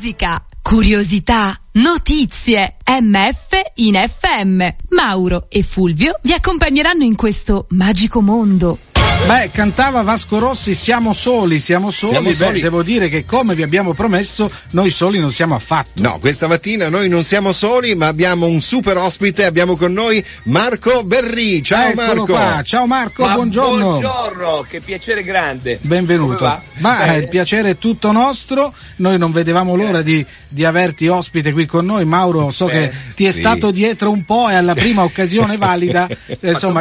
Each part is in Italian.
musica, curiosità, notizie. MF in FM. Mauro e Fulvio vi accompagneranno in questo magico mondo. Beh, cantava Vasco Rossi, siamo soli, siamo soli. Siamo Beh, soli. devo dire che come vi abbiamo promesso, noi soli non siamo affatto. No, questa mattina noi non siamo soli, ma abbiamo un super ospite, abbiamo con noi Marco Berri. Ciao Eccolo Marco. qua. Ciao Marco, Ma buongiorno. Buongiorno, che piacere grande. Benvenuto. Ma eh, il piacere è tutto nostro, noi non vedevamo l'ora di, di averti ospite qui con noi. Mauro, so Bene. che ti è Sì. stato dietro un po' e alla prima occasione valida, insomma,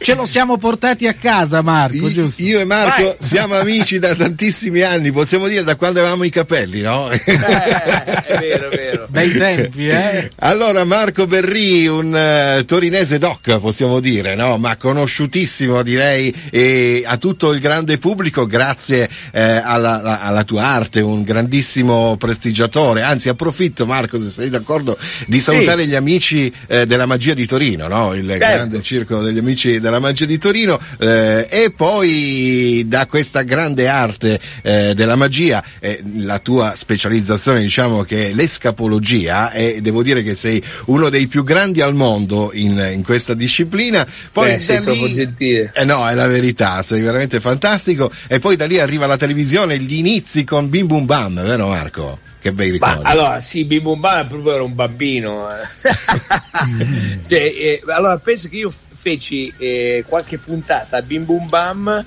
ce lo siamo portati a casa Marco, I- giusto? Io e Marco Vai. siamo amici da tantissimi anni, possiamo dire da quando avevamo i capelli, no? Eh, è vero, è vero. Bei tempi, eh? Allora, Marco Berri, un eh, torinese doc, possiamo dire, no? Ma conosciutissimo, direi, e a tutto il grande pubblico, grazie eh, alla, alla- alla tua arte, un grandissimo prestigiatore. Anzi, approfitto, Marco, se sei d'accordo, di salutare gli amici eh, della magia di Torino, no? Il grande circolo degli amici della magia di Torino, eh, e poi da questa grande arte eh, della magia, eh, la tua specializzazione, diciamo che è l'escapologia, e devo dire che sei uno dei più grandi al mondo in, in questa disciplina. Poi Eh, da sei lì- gentile. eh no, è la verità, sei veramente fantastico. E poi da lì arriva la televisione, gli inizi con Bim Bum Bam, vero Marco? Che bei Ma ricordi. allora, sì, Bimbo proprio era un bambino. eh. Cioè, eh, allora, penso che io feci eh, qualche puntata a Bim Bum Bam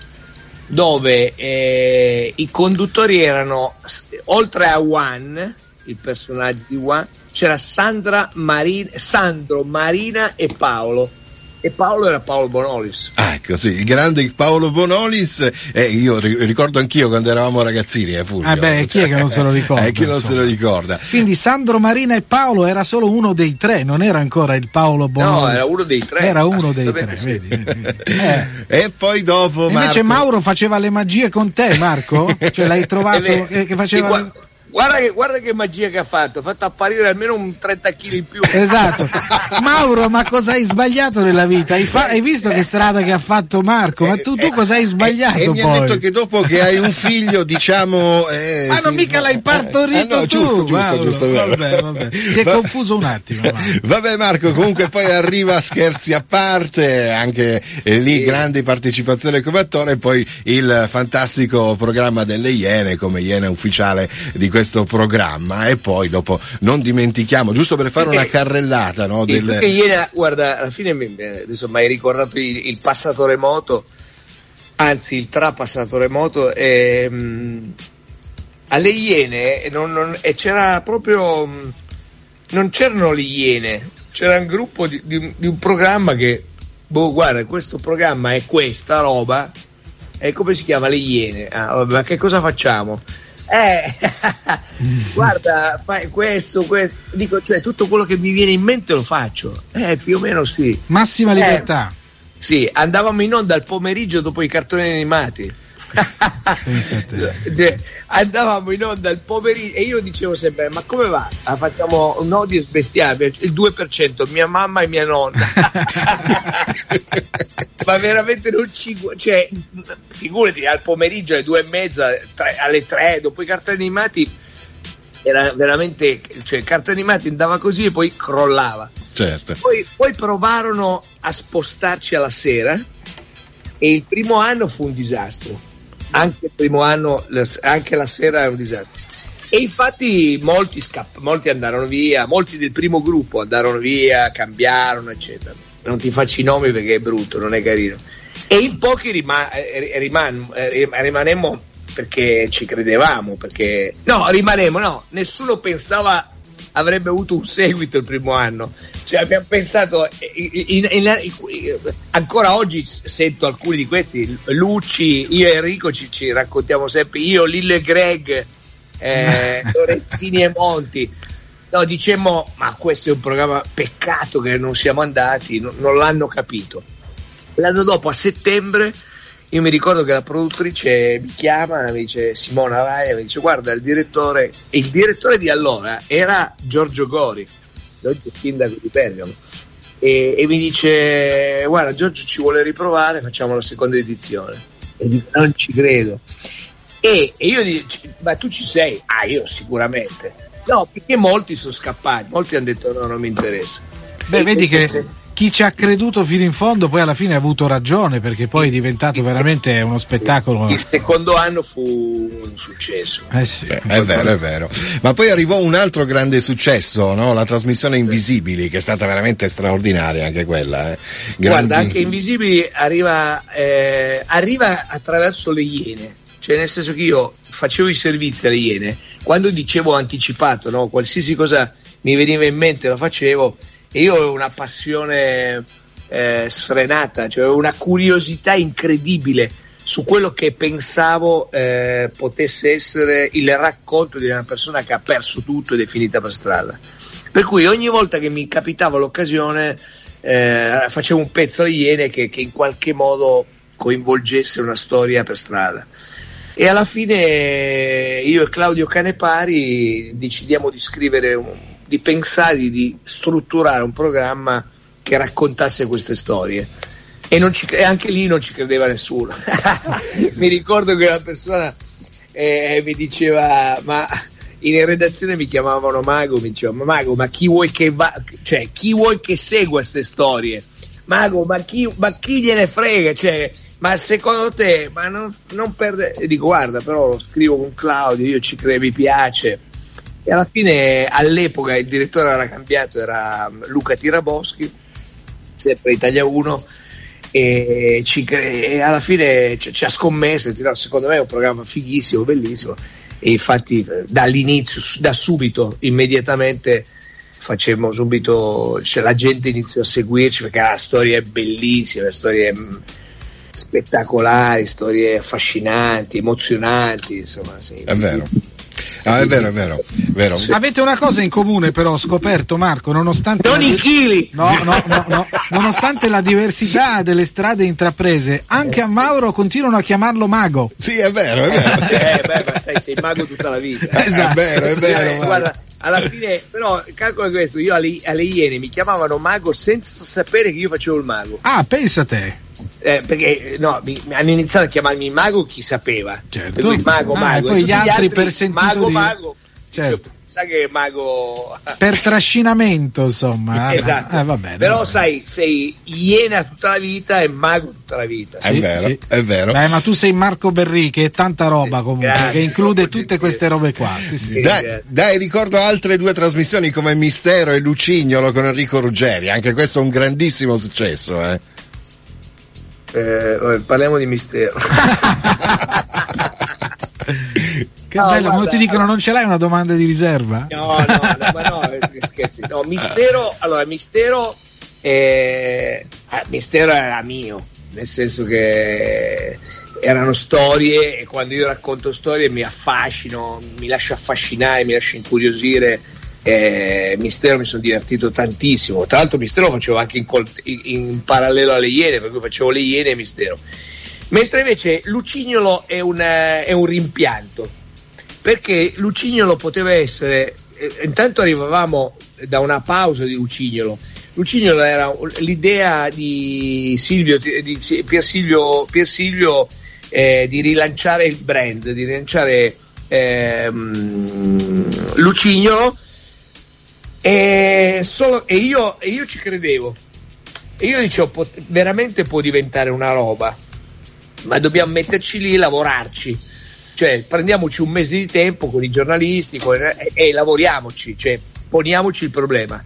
dove eh, i conduttori erano, oltre a Juan, il personaggio di Juan, c'era Sandra Marina, Sandro, Marina e Paolo. E Paolo era Paolo Bonolis. Ah, ecco, sì, il grande Paolo Bonolis, eh, io ri- ricordo anch'io quando eravamo ragazzini, eh, Fulvio. Ah beh, chi è che non se lo ricorda, Eh, chi non se lo ricorda. Quindi Sandro Marina e Paolo era solo uno dei tre, non era ancora il Paolo Bonolis. No, era uno dei tre. Era uno dei tre, sì. vedi, vedi. Eh. E poi dopo E Invece Marco... Mauro faceva le magie con te, Marco? Cioè l'hai trovato vero. che, che faceva... Sì, gua- guarda, che, guarda che magia che ha fatto, ha fatto apparire almeno un 30 kg in più. Esatto. Mauro, ma cosa hai sbagliato nella vita? Hai, fa- hai visto che strada che ha fatto Marco? Ma tu, tu cosa hai sbagliato E, e mi poi? ha detto che dopo che hai un figlio, diciamo. Eh, Ah, non mica l'hai partorito eh, no, tu, giusto, giusto, Mauro. giusto. Vabbè, vabbè. Si è Va- confuso un attimo. va. Vabbè Marco, comunque poi arriva scherzi a parte, anche eh, lì Sì. grande partecipazione come attore, e poi il fantastico programma delle Iene come Iena ufficiale di questo programma e poi dopo non dimentichiamo, giusto per fare una carrellata, no, del... perché ieri, guarda, alla fine mi- adesso mi hai ricordato il, il passato remoto, anzi il trapassato remoto, ehm, alle Iene non- non- e c'era proprio, mh, non c'erano le Iene, c'era un gruppo di, di un- di un programma che, boh, guarda, questo programma è questa roba, e come si chiama le Iene? Ah, vabbè, ma che cosa facciamo? Eh, guarda, fai questo, questo, dico, cioè tutto quello che mi viene in mente lo faccio. Eh, più o meno sì. Massima Eh, libertà. Sì, andavamo in onda al pomeriggio dopo i cartoni animati. Cioè, andavamo in onda al pomeriggio e io dicevo sempre ma come va? Ah, facciamo un audience bestiale il 2% mia mamma e mia nonna ma veramente non ci cioè figurati al pomeriggio alle due e mezza tre- alle tre dopo i cartoni animati era veramente cioè il cartone animati andava così e poi crollava Certo. poi, poi provarono a spostarci alla sera e il primo anno fu un disastro. Anche il primo anno, anche la sera era un disastro. E infatti molti, scapp- molti andarono via, molti del primo gruppo andarono via, cambiarono, eccetera. Non ti faccio i nomi perché è brutto, non è carino. E in pochi rima- eh, riman- eh, rimanemmo perché ci credevamo, perché... No, rimanemmo, no, nessuno pensava avrebbe avuto un seguito il primo anno. Cioè abbiamo pensato, in- in- in- in- ancora oggi sento alcuni di questi, Lucci, io e Enrico ci, ci raccontiamo sempre, io, Lille e Greg, eh, Lorenzini e Monti. No, dicemmo, ma questo è un programma, peccato che non siamo andati, non, non l'hanno capito. L'anno dopo, a settembre, io mi ricordo che la produttrice mi chiama, mi dice Simona Raia, mi dice guarda il direttore, e il direttore di allora era Giorgio Gori, oggi è sindaco di Bergamo, e, e mi dice guarda Giorgio ci vuole riprovare, facciamo la seconda edizione. E dico non ci credo. E, e io dico, ma tu ci sei? Ah, io sicuramente. No, perché molti sono scappati, molti hanno detto no, non mi interessa. Beh, E vedi che invece- chi ci ha creduto fino in fondo poi alla fine ha avuto ragione perché poi è diventato veramente uno spettacolo. Il secondo anno fu un successo. Eh sì. Sì, è vero, è vero. Ma poi arrivò un altro grande successo, no? la trasmissione Invisibili, che è stata veramente straordinaria anche quella. eh. Guarda, Grandi- anche Invisibili arriva, eh, arriva attraverso le Iene, cioè nel senso che io facevo i servizi alle Iene, quando dicevo anticipato, no? qualsiasi cosa mi veniva in mente lo facevo io ho una passione eh, sfrenata, cioè una curiosità incredibile su quello che pensavo eh, potesse essere il racconto di una persona che ha perso tutto ed è finita per strada. Per cui ogni volta che mi capitava l'occasione eh, facevo un pezzo a Iene che, che in qualche modo coinvolgesse una storia per strada. E alla fine io e Claudio Canepari decidiamo di scrivere, un- di pensare, di strutturare un programma che raccontasse queste storie. E, ci- e anche lì non ci credeva nessuno. mi ricordo che una persona eh, mi diceva, ma in redazione mi chiamavano Mago, mi diceva, ma Mago, ma chi vuoi che va, cioè, chi vuoi che segua queste storie? Mago, ma chi, ma chi gliene frega? Cioè, ma secondo te, ma non, non perde. E dico, guarda, però lo scrivo con Claudio, io ci credo, mi piace. E alla fine, all'epoca, il direttore era cambiato, era Luca Tiraboschi, sempre Italia 1, e, ci e alla fine ci, ci ha scommesso, secondo me è un programma fighissimo, bellissimo. E infatti, eh, dall'inizio, da subito, immediatamente facemmo subito, cioè, la gente iniziò a seguirci perché la storia è bellissima, storie mh, spettacolari, storie affascinanti, emozionanti, insomma, sì. È vero. Ah, è vero, è vero. è vero. Avete una cosa in comune però, ho scoperto Marco, nonostante... Non la- i chili! No, no, no, no. Nonostante la diversità delle strade intraprese, anche a Mauro continuano a chiamarlo mago. Sì, è vero, è vero. Eh, beh, ma sai, sei mago tutta la vita. È vero, è vero. Eh, guarda, alla fine, però, calcola questo, io alle, alle Iene mi chiamavano mago senza sapere che io facevo il mago. Ah, pensa te. Eh, perché no, mi, mi hanno iniziato a chiamarmi mago chi sapeva. Certo. Cui mago, Ah, mago. e poi tutti gli altri per sentito mago. Mago. Certo. Sa che è mago. Per trascinamento, insomma. Ah, esatto. eh, va bene, Però va bene. sai, sei iena tutta la vita e mago tutta la vita. È Sì, vero, sì. è vero. Beh, ma tu sei Marco Berri, che è tanta roba comunque, Grazie, che include tutte queste robe qua. Sì. Dai, dai, ricordo altre due trasmissioni come Mistero e Lucignolo con Enrico Ruggeri, anche questo è un grandissimo successo. Eh. Eh, parliamo di mistero. Che No, bello, quando ti dicono non ce l'hai una domanda di riserva? No, no, no, ma no, eh, scherzi. No, Mistero, allora, Mistero, eh, ah, Mistero era mio, nel senso che erano storie e quando io racconto storie mi affascino, mi lascio affascinare, mi lascio incuriosire. Eh, Mistero mi sono divertito tantissimo. Tra l'altro, Mistero lo facevo anche in, col- in- in parallelo alle Iene, per cui facevo le Iene e Mistero. Mentre invece Lucignolo è un, eh, è un rimpianto perché Lucignolo poteva essere, eh, intanto arrivavamo da una pausa di Lucignolo, Lucignolo era l'idea di Silvio, di Pier Silvio, Pier Silvio, eh, di rilanciare il brand, di rilanciare ehm, Lucignolo. E, solo- e io, e io ci credevo. E io dicevo pot- veramente può diventare una roba. Ma dobbiamo metterci lì e lavorarci cioè prendiamoci un mese di tempo con i giornalisti con- e, e lavoriamoci, cioè poniamoci il problema.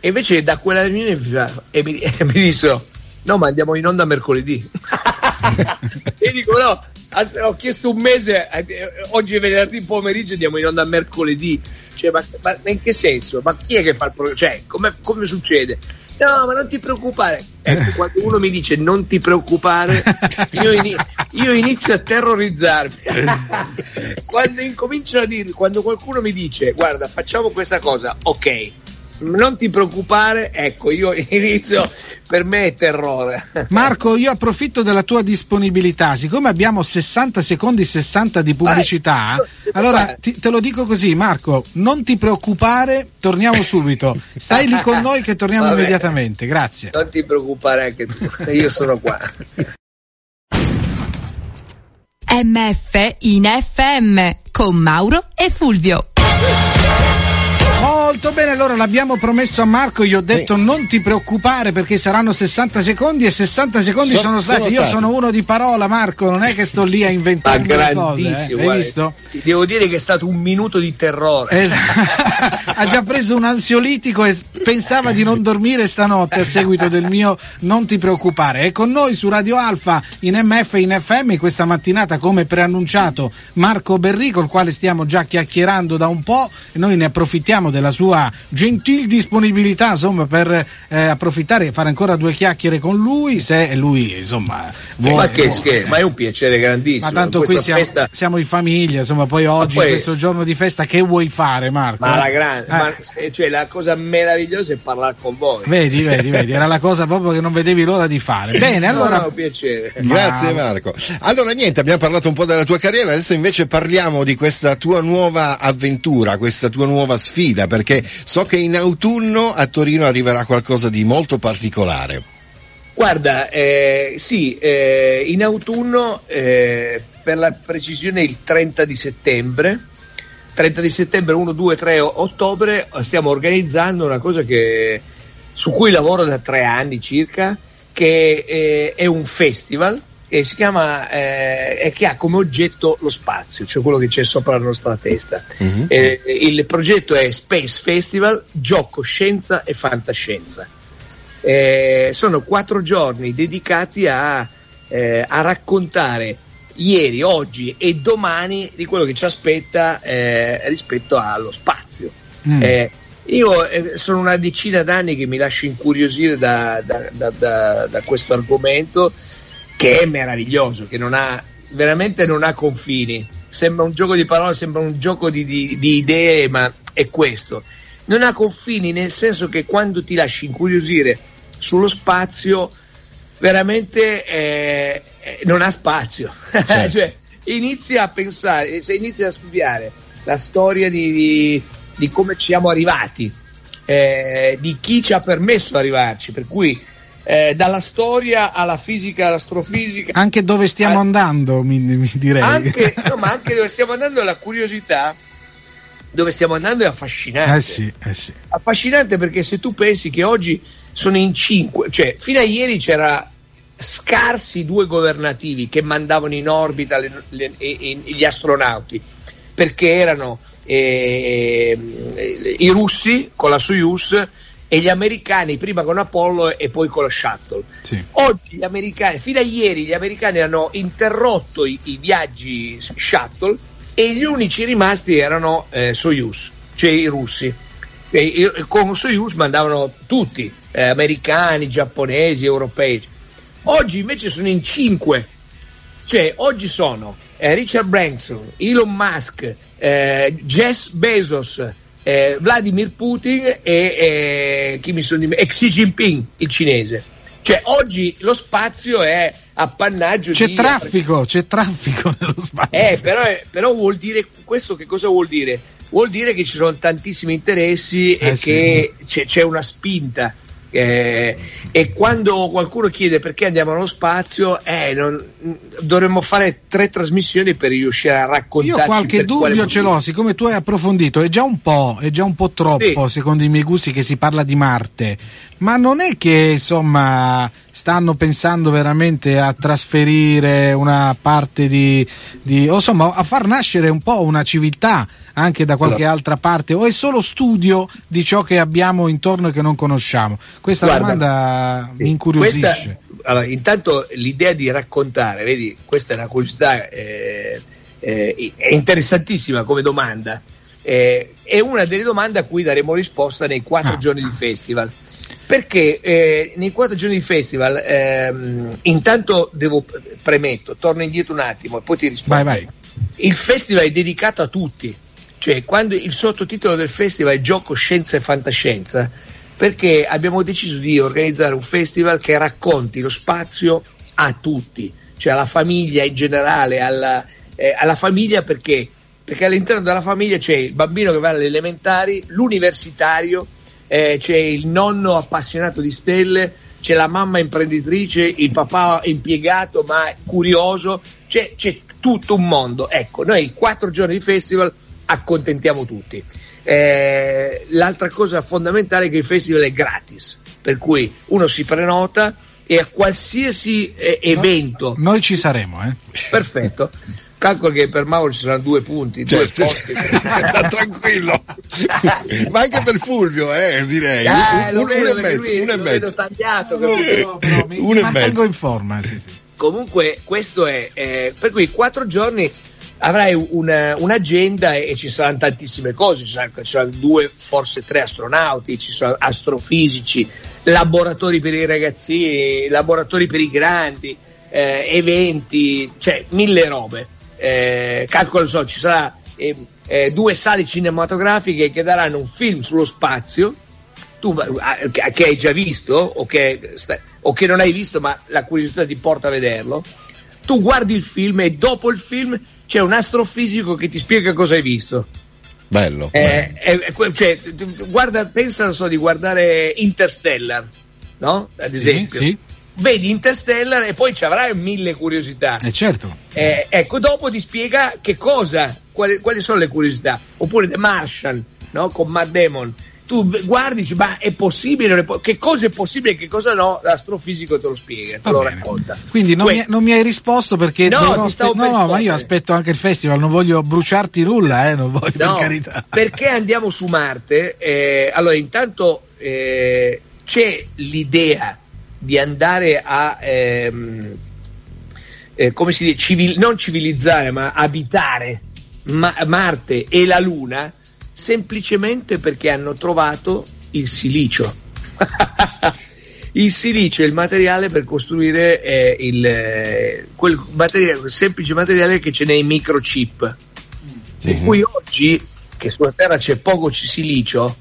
E invece da quella riunione mi fa- e mi, e mi dissero no ma andiamo in onda mercoledì. e dico no, aspetta, ho chiesto un mese, eh, oggi è venerdì pomeriggio andiamo in onda mercoledì. Cioè, ma, ma in che senso? Ma chi è che fa il programma? Cioè, come, come succede? No, ma non ti preoccupare. Ecco, quando uno mi dice non ti preoccupare, io, ini- io inizio a terrorizzarmi. quando incominciano a dire, quando qualcuno mi dice guarda, facciamo questa cosa, ok. Non ti preoccupare, ecco, io inizio, per me è terrore. Marco, io approfitto della tua disponibilità, siccome abbiamo 60 secondi 60 di pubblicità, Vai. allora ti- te lo dico così, Marco, non ti preoccupare, torniamo subito. Stai lì con noi che torniamo Vabbè. immediatamente, grazie. Non ti preoccupare anche tu, io sono qua. MF in FM con Mauro e Fulvio. Bene, allora l'abbiamo promesso a Marco, gli ho detto sì. non ti preoccupare perché saranno 60 secondi e 60 secondi so, sono, stati. sono Io sono uno di parola, Marco, non è che sto lì a inventare le cose. Eh. Hai visto? Devo dire che è stato un minuto di terrore. Esatto. ha già preso un ansiolitico e pensava di non dormire stanotte a seguito del mio non ti preoccupare. È con noi su Radio Alfa in MF e in FM questa mattinata come preannunciato Marco Berri col quale stiamo già chiacchierando da un po' e noi ne approfittiamo della sua gentil disponibilità insomma per eh, approfittare e fare ancora due chiacchiere con lui se lui insomma vuole, ma, che, vuole, che, ma è un piacere grandissimo ma tanto qui siamo, festa... siamo, in famiglia insomma poi oggi poi... questo giorno di festa che vuoi fare Marco? ma la, grande, eh. ma, cioè, la cosa meravigliosa è parlare con voi vedi vedi vedi era la cosa proprio che non vedevi l'ora di fare bene allora no, no, piacere. grazie Marco allora niente abbiamo parlato un po' della tua carriera adesso invece parliamo di questa tua nuova avventura questa tua nuova sfida perché so che in autunno a Torino arriverà qualcosa di molto particolare. Guarda, eh, sì, eh, in autunno, eh, per la precisione il 30 di settembre, 30 di settembre, 1, 2, 3 ottobre, stiamo organizzando una cosa che, su cui lavoro da tre anni circa, che eh, è un festival e si chiama eh, che ha come oggetto lo spazio, cioè quello che c'è sopra la nostra testa. Mm-hmm. Eh, il progetto è Space Festival, gioco, scienza e fantascienza. Eh, sono quattro giorni dedicati a, eh, a, raccontare ieri, oggi e domani di quello che ci aspetta eh, rispetto allo spazio. Mm. Eh, io sono una decina d'anni che mi lascio incuriosire da, da, da, da questo argomento che è meraviglioso, che non ha, veramente non ha confini. Sembra un gioco di parole, sembra un gioco di, di, di idee, ma è questo. Non ha confini nel senso che quando ti lasci incuriosire sullo spazio, veramente eh, eh non ha spazio. Certo. cioè, inizia a pensare, se inizi a studiare la storia di, di, di come ci siamo arrivati, eh, di chi ci ha permesso di arrivarci, per cui eh, dalla storia alla fisica, all'astrofisica. Anche dove stiamo a... andando, mi, mi direi. Anche, no, ma anche dove stiamo andando, la curiosità dove stiamo andando è affascinante. Eh sì, eh sì. Affascinante perché se tu pensi che oggi sono in cinque, cioè fino a ieri c'era scarsi due governativi che mandavano in orbita le, le, le, gli astronauti perché erano eh, i russi con la Soyuz e gli americani prima con Apollo e poi con lo shuttle. Sì. Oggi gli americani, fino a ieri gli americani hanno interrotto i, i viaggi shuttle e gli unici rimasti erano eh, Soyuz, cioè i russi. E, e, con Soyuz mandavano tutti, eh, americani, giapponesi, europei. Oggi invece sono in cinque, cioè oggi sono eh, Richard Branson, Elon Musk, eh, Jeff Bezos, eh, Vladimir Putin e, e, chi mi sono e Xi Jinping, il cinese. Cioè oggi lo spazio è appannaggio c'è di... Traffico, c'è traffico nello spazio. Eh, però, però, vuol dire, questo che cosa vuol dire? Vuol dire che ci sono tantissimi interessi eh, e sì. che c'è, c'è una spinta eh, e quando qualcuno chiede perché andiamo allo spazio, eh, non, dovremmo fare tre trasmissioni per riuscire a raccontare. Io qualche dubbio ce l'ho, siccome tu hai approfondito, è già un po', è già un po' troppo, sì. secondo i miei gusti, che si parla di Marte. Ma non è che insomma stanno pensando veramente a trasferire una parte di, di o insomma a far nascere un po' una civiltà anche da qualche allora. altra parte o è solo studio di ciò che abbiamo intorno e che non conosciamo? Questa Guarda, domanda mi incuriosisce. Questa, allora, intanto l'idea di raccontare, vedi, questa è una curiosità, eh, eh, è interessantissima come domanda. Eh, è una delle domande a cui daremo risposta nei quattro ah. giorni di festival perché eh, nei quattro giorni di festival ehm, intanto devo premetto, torno indietro un attimo e poi ti rispondo. Vai, vai. Il festival è dedicato a tutti, cioè quando il sottotitolo del festival è Gioco, Scienza e Fantascienza, perché abbiamo deciso di organizzare un festival che racconti lo spazio a tutti, cioè alla famiglia in generale, alla, eh, alla famiglia perché? Perché all'interno della famiglia c'è il bambino che va alle elementari, l'universitario, eh, c'è il nonno appassionato di stelle, c'è la mamma imprenditrice, il papà impiegato ma curioso, c'è, c'è tutto un mondo. Ecco, noi quattro giorni di festival accontentiamo tutti. Eh, l'altra cosa fondamentale è che il festival è gratis, per cui uno si prenota e a qualsiasi eh, evento. No, noi ci saremo, eh. Perfetto. Calcolo che per Mauro ci saranno due punti, certo. due posti. Tranquillo. Ma anche per Fulvio, eh, direi. Eh, un, un, e mezzo, un e mezzo. Tagliato, no, no, però mi, un mi e mezzo. in forma, sì, sì. Comunque, questo è, eh, per cui quattro giorni avrai una, un'agenda e, ci saranno tantissime cose, ci saranno, ci saranno, due, forse tre astronauti, ci sono astrofisici, laboratori per i ragazzini, laboratori per i grandi, eh, eventi, cioè mille robe. Eh, calcolo, so, ci sarà eh, eh due sale cinematografiche che daranno un film sullo spazio, tu che hai già visto o che, o che non hai visto ma la curiosità ti porta a vederlo, tu guardi il film e dopo il film c'è un astrofisico che ti spiega cosa hai visto. Bello. Eh, eh, cioè, guarda, pensa so, di guardare Interstellar, no? Ad esempio. Sì, sì. Vedi Interstellar e poi ci avrai mille curiosità. Eh certo. Eh, ecco, dopo ti spiega che cosa, quali, quali sono le curiosità. Oppure The Martian, no? Con Matt Damon tu guardi dici ma è possibile, che cosa è possibile e che cosa no, l'astrofisico te lo spiega, te Va lo bene. racconta. Quindi non mi, non mi, hai risposto perché no, aspe- no, no, ma io aspetto anche il festival, non voglio bruciarti nulla, eh, non voglio no, per carità. Perché andiamo su Marte? Eh, allora intanto eh, c'è l'idea di andare a... Ehm, eh, come si dice, civil- non civilizzare, ma abitare Ma- Marte e la Luna semplicemente perché hanno trovato il silicio. il silicio è il materiale per costruire eh, il, eh, quel, materiale, quel semplice materiale che c'è nei microchip. Sì. Per cui oggi, che sulla Terra c'è poco silicio,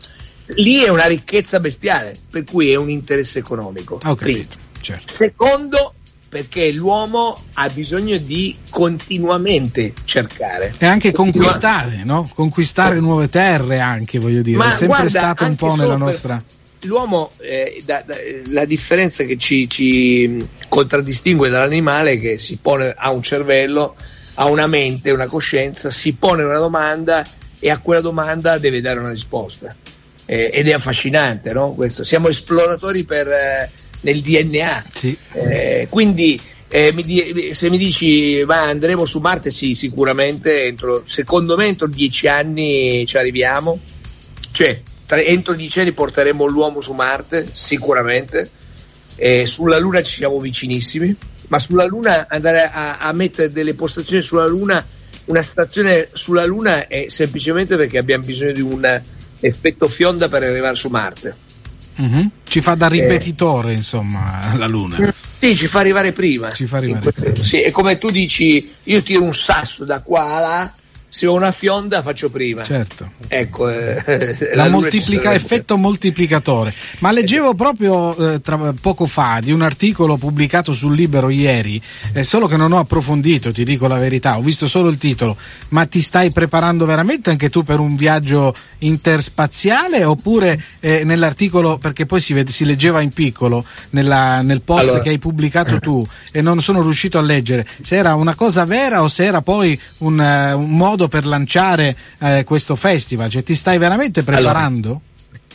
lì è una ricchezza bestiale, per cui è un interesse economico. Okay, certo. Secondo, perché l'uomo ha bisogno di continuamente cercare. E anche conquistare, no? Conquistare oh. nuove terre anche, voglio dire, Ma è sempre guarda, stato un po' nella nostra... L'uomo, eh, da, da, la differenza che ci, ci, contraddistingue dall'animale è che si pone, ha un cervello, ha una mente, una coscienza, si pone una domanda e a quella domanda deve dare una risposta. Eh, ed è affascinante, no? Questo. Siamo esploratori per... Eh, nel DNA. Sì. Eh, quindi eh, mi, se mi dici ma andremo su Marte, sì, sicuramente entro, secondo me entro dieci anni ci arriviamo. Cioè, tra, entro dieci anni porteremo l'uomo su Marte, sicuramente. Eh, sulla Luna ci siamo vicinissimi, ma sulla Luna andare a, a mettere delle postazioni sulla Luna, una stazione sulla Luna è semplicemente perché abbiamo bisogno di un effetto fionda per arrivare su Marte Mm-hmm. Ci fa da eh. ripetitore, eh. insomma, la Luna. Sì, ci fa arrivare prima. Ci fa arrivare prima. Sì, è come tu dici, io tiro un sasso da qua a là se ho una fionda faccio prima. Certo. Ecco, eh, la, la moltiplica, effetto moltiplicatore. Ma leggevo proprio eh, tra, poco fa di un articolo pubblicato sul Libero ieri, eh, solo che non ho approfondito, ti dico la verità, ho visto solo il titolo. Ma ti stai preparando veramente anche tu per un viaggio interspaziale oppure eh, nell'articolo, perché poi si, vede, si leggeva in piccolo nella, nel post allora. che hai pubblicato tu e non sono riuscito a leggere, se era una cosa vera o se era poi un, uh, un modo modo per lanciare eh, questo festival? Cioè, ti stai veramente preparando? Allora,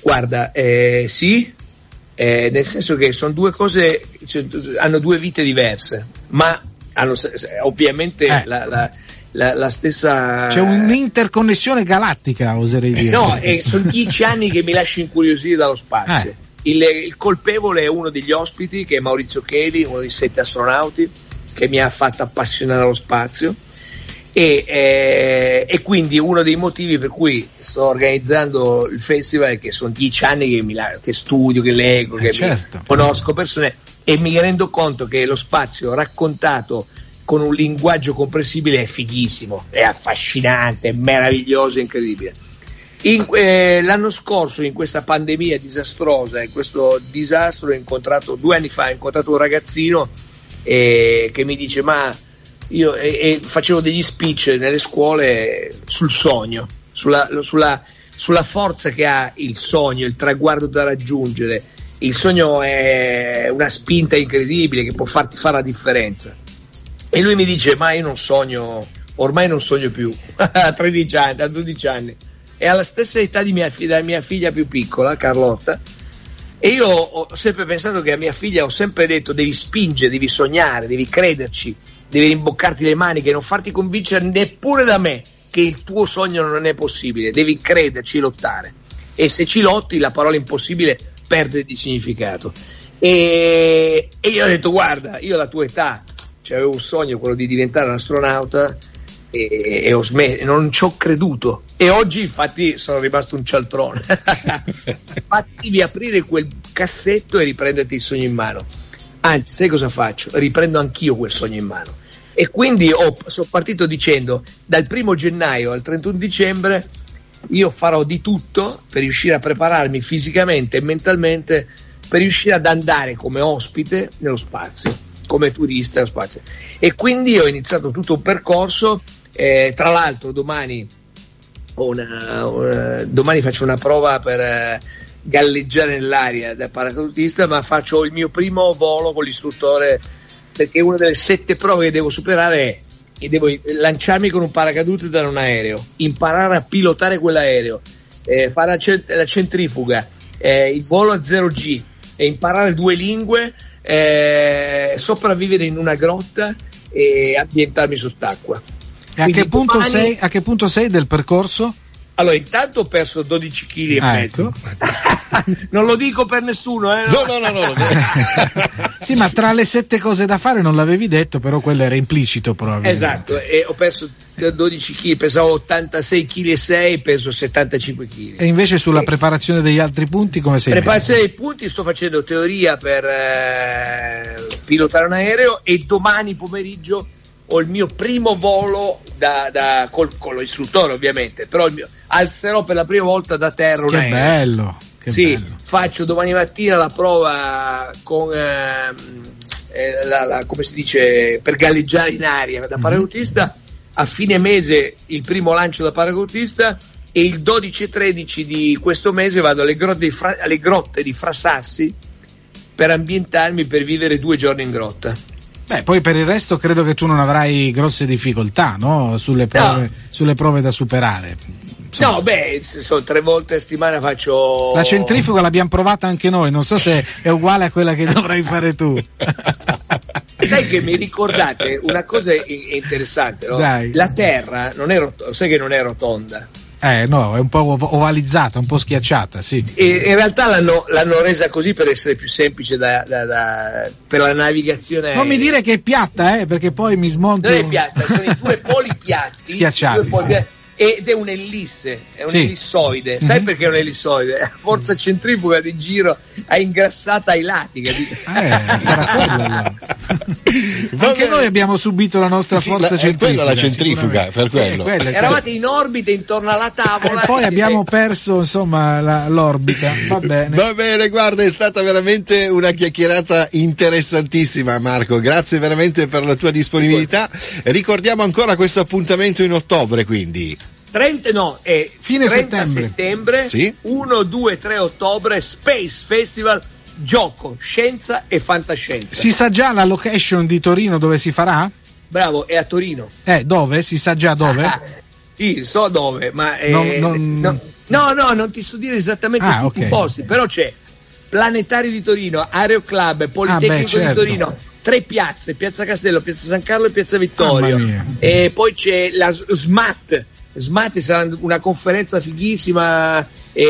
guarda, eh, sì, eh, nel senso che sono due cose, cioè, hanno due vite diverse, ma hanno ovviamente eh. la, la la, la, stessa. C'è un'interconnessione galattica, oserei dire. No, eh, sono dieci anni che mi lascio incuriosire dallo spazio. Eh. Il, il, colpevole è uno degli ospiti, che è Maurizio Cheli, uno dei sette astronauti, che mi ha fatto appassionare allo spazio e, eh, e, quindi uno dei motivi per cui sto organizzando il festival è che sono dieci anni che, mi, che studio, che leggo, eh che certo. conosco persone e mi rendo conto che lo spazio raccontato con un linguaggio comprensibile è fighissimo, è affascinante, è meraviglioso, è incredibile. In, eh, l'anno scorso, in questa pandemia disastrosa, in questo disastro, ho incontrato due anni fa, ho incontrato un ragazzino eh, che mi dice: Ma io e, e facevo degli speech nelle scuole sul sogno, sulla, sulla, sulla forza che ha il sogno, il traguardo da raggiungere. Il sogno è una spinta incredibile che può farti fare la differenza. E lui mi dice: Ma io non sogno, ormai non sogno più, a 13 anni, a 12 anni. è alla stessa età di mia, della mia figlia più piccola, Carlotta, e io ho sempre pensato che a mia figlia ho sempre detto devi spingere, devi sognare, devi crederci, devi rimboccarti le maniche, non farti convincere neppure da me che il tuo sogno non è possibile, devi crederci, lottare. E se ci lotti la parola impossibile perde di significato. E, e io ho detto guarda, io alla tua età cioè, avevo un sogno, quello di diventare un astronauta e, e ho smesso, non ci ho creduto. E oggi infatti sono rimasto un cialtrone. Infatti devi aprire quel cassetto e riprenderti il sogno in mano. Anzi, sai cosa faccio? Riprendo anch'io quel sogno in mano. E quindi ho, sono partito dicendo dal primo gennaio al 31 dicembre io farò di tutto per riuscire a prepararmi fisicamente e mentalmente per riuscire ad andare come ospite nello spazio, come turista nello spazio. E quindi ho iniziato tutto un percorso, eh, tra l'altro domani, una, una, domani faccio una prova per eh, galleggiare nell'aria da paracadutista, ma faccio il mio primo volo con l'istruttore perché una delle sette prove che devo superare è e devo lanciarmi con un paracadute da un aereo, imparare a pilotare quell'aereo, eh, fare la, cent- la centrifuga, eh, il volo a 0G, e imparare due lingue, eh, sopravvivere in una grotta e ambientarmi sott'acqua. E a che, domani... sei, a che punto sei del percorso? Allora, intanto ho perso 12 kg e ah, mezzo. Ecco. non lo dico per nessuno, eh? No, no, no, no. no. sì, ma tra le sette cose da fare non l'avevi detto, però quello era implicito probabilmente. Esatto, e ho perso 12 kg, pesavo 86 kg e 6, peso 75 kg. E invece sulla e... preparazione degli altri punti come sei? Preparazione messo? dei punti sto facendo teoria per eh, pilotare un aereo e domani pomeriggio ho il mio primo volo da, da, col, con l'istruttore ovviamente, però mio, alzerò per la prima volta da terra un che aereo. Bello, che sì, bello. faccio domani mattina la prova con, ehm, eh, la, la, come si dice, per galleggiare in aria da mhm. paracadutista, a fine mese il primo lancio da paracadutista e il 12 e 13 di questo mese vado alle grotte di, Fra, alle grotte di Frasassi per ambientarmi per vivere due giorni in grotta. Beh, poi per il resto credo che tu non avrai grosse difficoltà no? sulle, prove, no. sulle, prove, da superare. Insomma. No, beh, sono tre volte a settimana faccio. La centrifuga l'abbiamo provata anche noi, non so se è uguale a quella che dovrai fare tu. Sai che mi ricordate una cosa interessante, no? La Terra non è rotonda, sai che non è rotonda. Eh no, è un po' ovalizzata, un po' schiacciata, sì. E in realtà l'hanno, l'hanno, resa così per essere più semplice da, da, da, per la navigazione. Non mi dire che è piatta, eh, perché poi mi smonto. Non è piatta, sono i due poli piatti. Schiacciati. Poli piatti ed è un'ellisse, è. Sì. Sai mm-hmm. perché è un'ellissoide? A forza centrifuga di giro è ingrassata ai lati, capito? Eh, sarà quello. Anche noi abbiamo subito la nostra sì, forza la, centrifuga. È quella la centrifuga, per quello. Sì, Eravate in orbita intorno alla tavola. E poi abbiamo perso, insomma, la, l'orbita. Va bene. Va bene, guarda, è stata veramente una chiacchierata interessantissima, Marco. Grazie veramente per la tua disponibilità. Ricordiamo ancora questo appuntamento in ottobre, quindi. 30, no, è Fine 30 settembre, settembre sì? 1, 2, 3 ottobre, Space Festival, gioco, scienza e fantascienza. Si sa già la location di Torino dove si farà? Bravo, è a Torino. Eh, dove? Si sa già dove? Ah, sì, so dove, ma... Eh, non, non... No, no, no, non ti so dire esattamente ah, tutti okay. i posti, però c'è Planetario di Torino, Aereo Club, Politecnico ah, beh, certo. di Torino, tre piazze, Piazza Castello, Piazza San Carlo e Piazza Vittorio. E poi c'è la SMAT, SMAT sarà una conferenza fighissima e,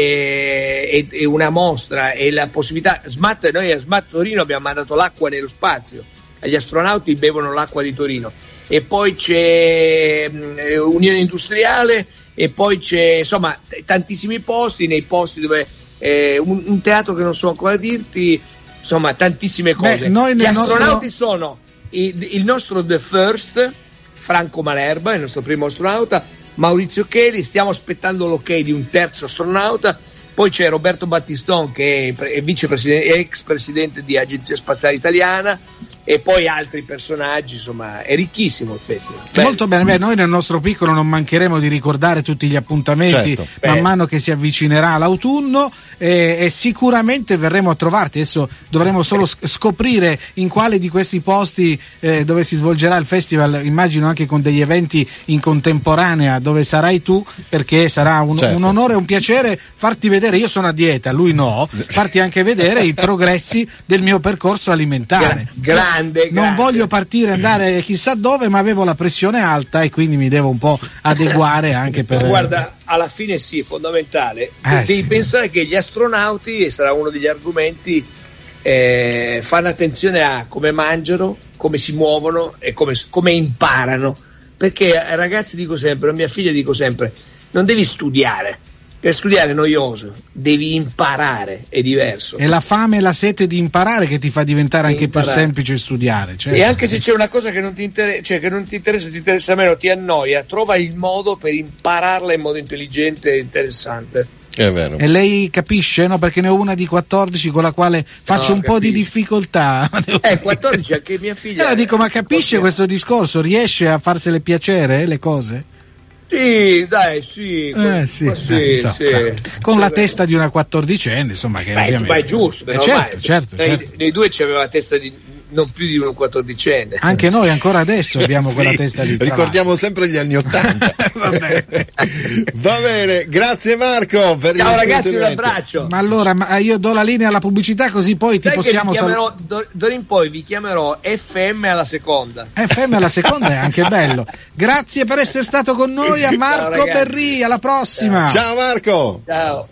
e, e, una mostra. E la possibilità SMAT, noi a SMAT Torino abbiamo mandato l'acqua nello spazio. Agli astronauti bevono l'acqua di Torino. E poi c'è mh, Unione Industriale e poi c'è insomma tantissimi posti nei posti dove eh, un, un, teatro che non so ancora dirti insomma tantissime cose. Beh, gli astronauti nostro... sono il, il nostro The First Franco Malerba, il nostro primo astronauta, Maurizio Cheli, stiamo aspettando l'ok di un terzo astronauta, poi c'è Roberto Battiston che è, vicepresidente, ex presidente di Agenzia Spaziale Italiana, e poi altri personaggi, insomma, è ricchissimo il festival. Bello. Molto bene, beh, noi nel nostro piccolo non mancheremo di ricordare tutti gli appuntamenti Certo. man Beh. mano che si avvicinerà l'autunno e, e sicuramente verremo a trovarti. Adesso dovremo solo sc- scoprire in quale di questi posti eh, dove si svolgerà il festival, immagino anche con degli eventi in contemporanea dove sarai tu, perché sarà un, Certo. un onore e un piacere farti vedere, io sono a dieta, lui no, farti anche vedere i progressi del mio percorso alimentare. Gra- grande, Non grande. voglio partire e andare chissà dove, ma avevo la pressione alta e quindi mi devo un po' adeguare anche per. Ma guarda, alla fine sì, è fondamentale. Eh, Devi sì. pensare che gli astronauti, e sarà uno degli argomenti, eh, fanno attenzione a come mangiano, come si muovono e come, come imparano. Perché ai ragazzi dico sempre, a mia figlia dico sempre, non devi studiare, per studiare è noioso, devi imparare, è diverso. È la fame e la sete di imparare che ti fa diventare anche più Imparare. semplice studiare. certo. E anche se c'è una cosa che non ti, inter- cioè che non ti interessa, ti interessa meno, ti annoia, trova il modo per impararla in modo intelligente e interessante. È vero. E lei capisce, no? Perché ne ho una di 14 con la quale faccio No, un po' di capisco. difficoltà. Eh, 14 anche mia figlia. Allora dico, ma capisce questo discorso? Riesce a farsele piacere eh, le cose? Sì, dai, sì. Eh, sì, sì, eh, so, sì. so. Con la testa di una quattordicenne, insomma, che Beh, ovviamente... ma è giusto, Eh, certo, normale. certo, Nei, certo. nei due c'aveva la testa di non più di un quattordicenne. Anche noi ancora adesso abbiamo Sì, quella testa di Ricordiamo sempre gli anni Ottanta. Va bene. Va bene, grazie Marco. Per Ciao ragazzi, un abbraccio. Ma allora, ma io do la linea alla pubblicità così poi ti Sai che possiamo chiamerò, d'ora- d'ora in poi vi chiamerò FM alla seconda. FM alla seconda è anche bello. Grazie per essere stato con noi a Marco. Berri, alla prossima. Ciao Marco. Ciao.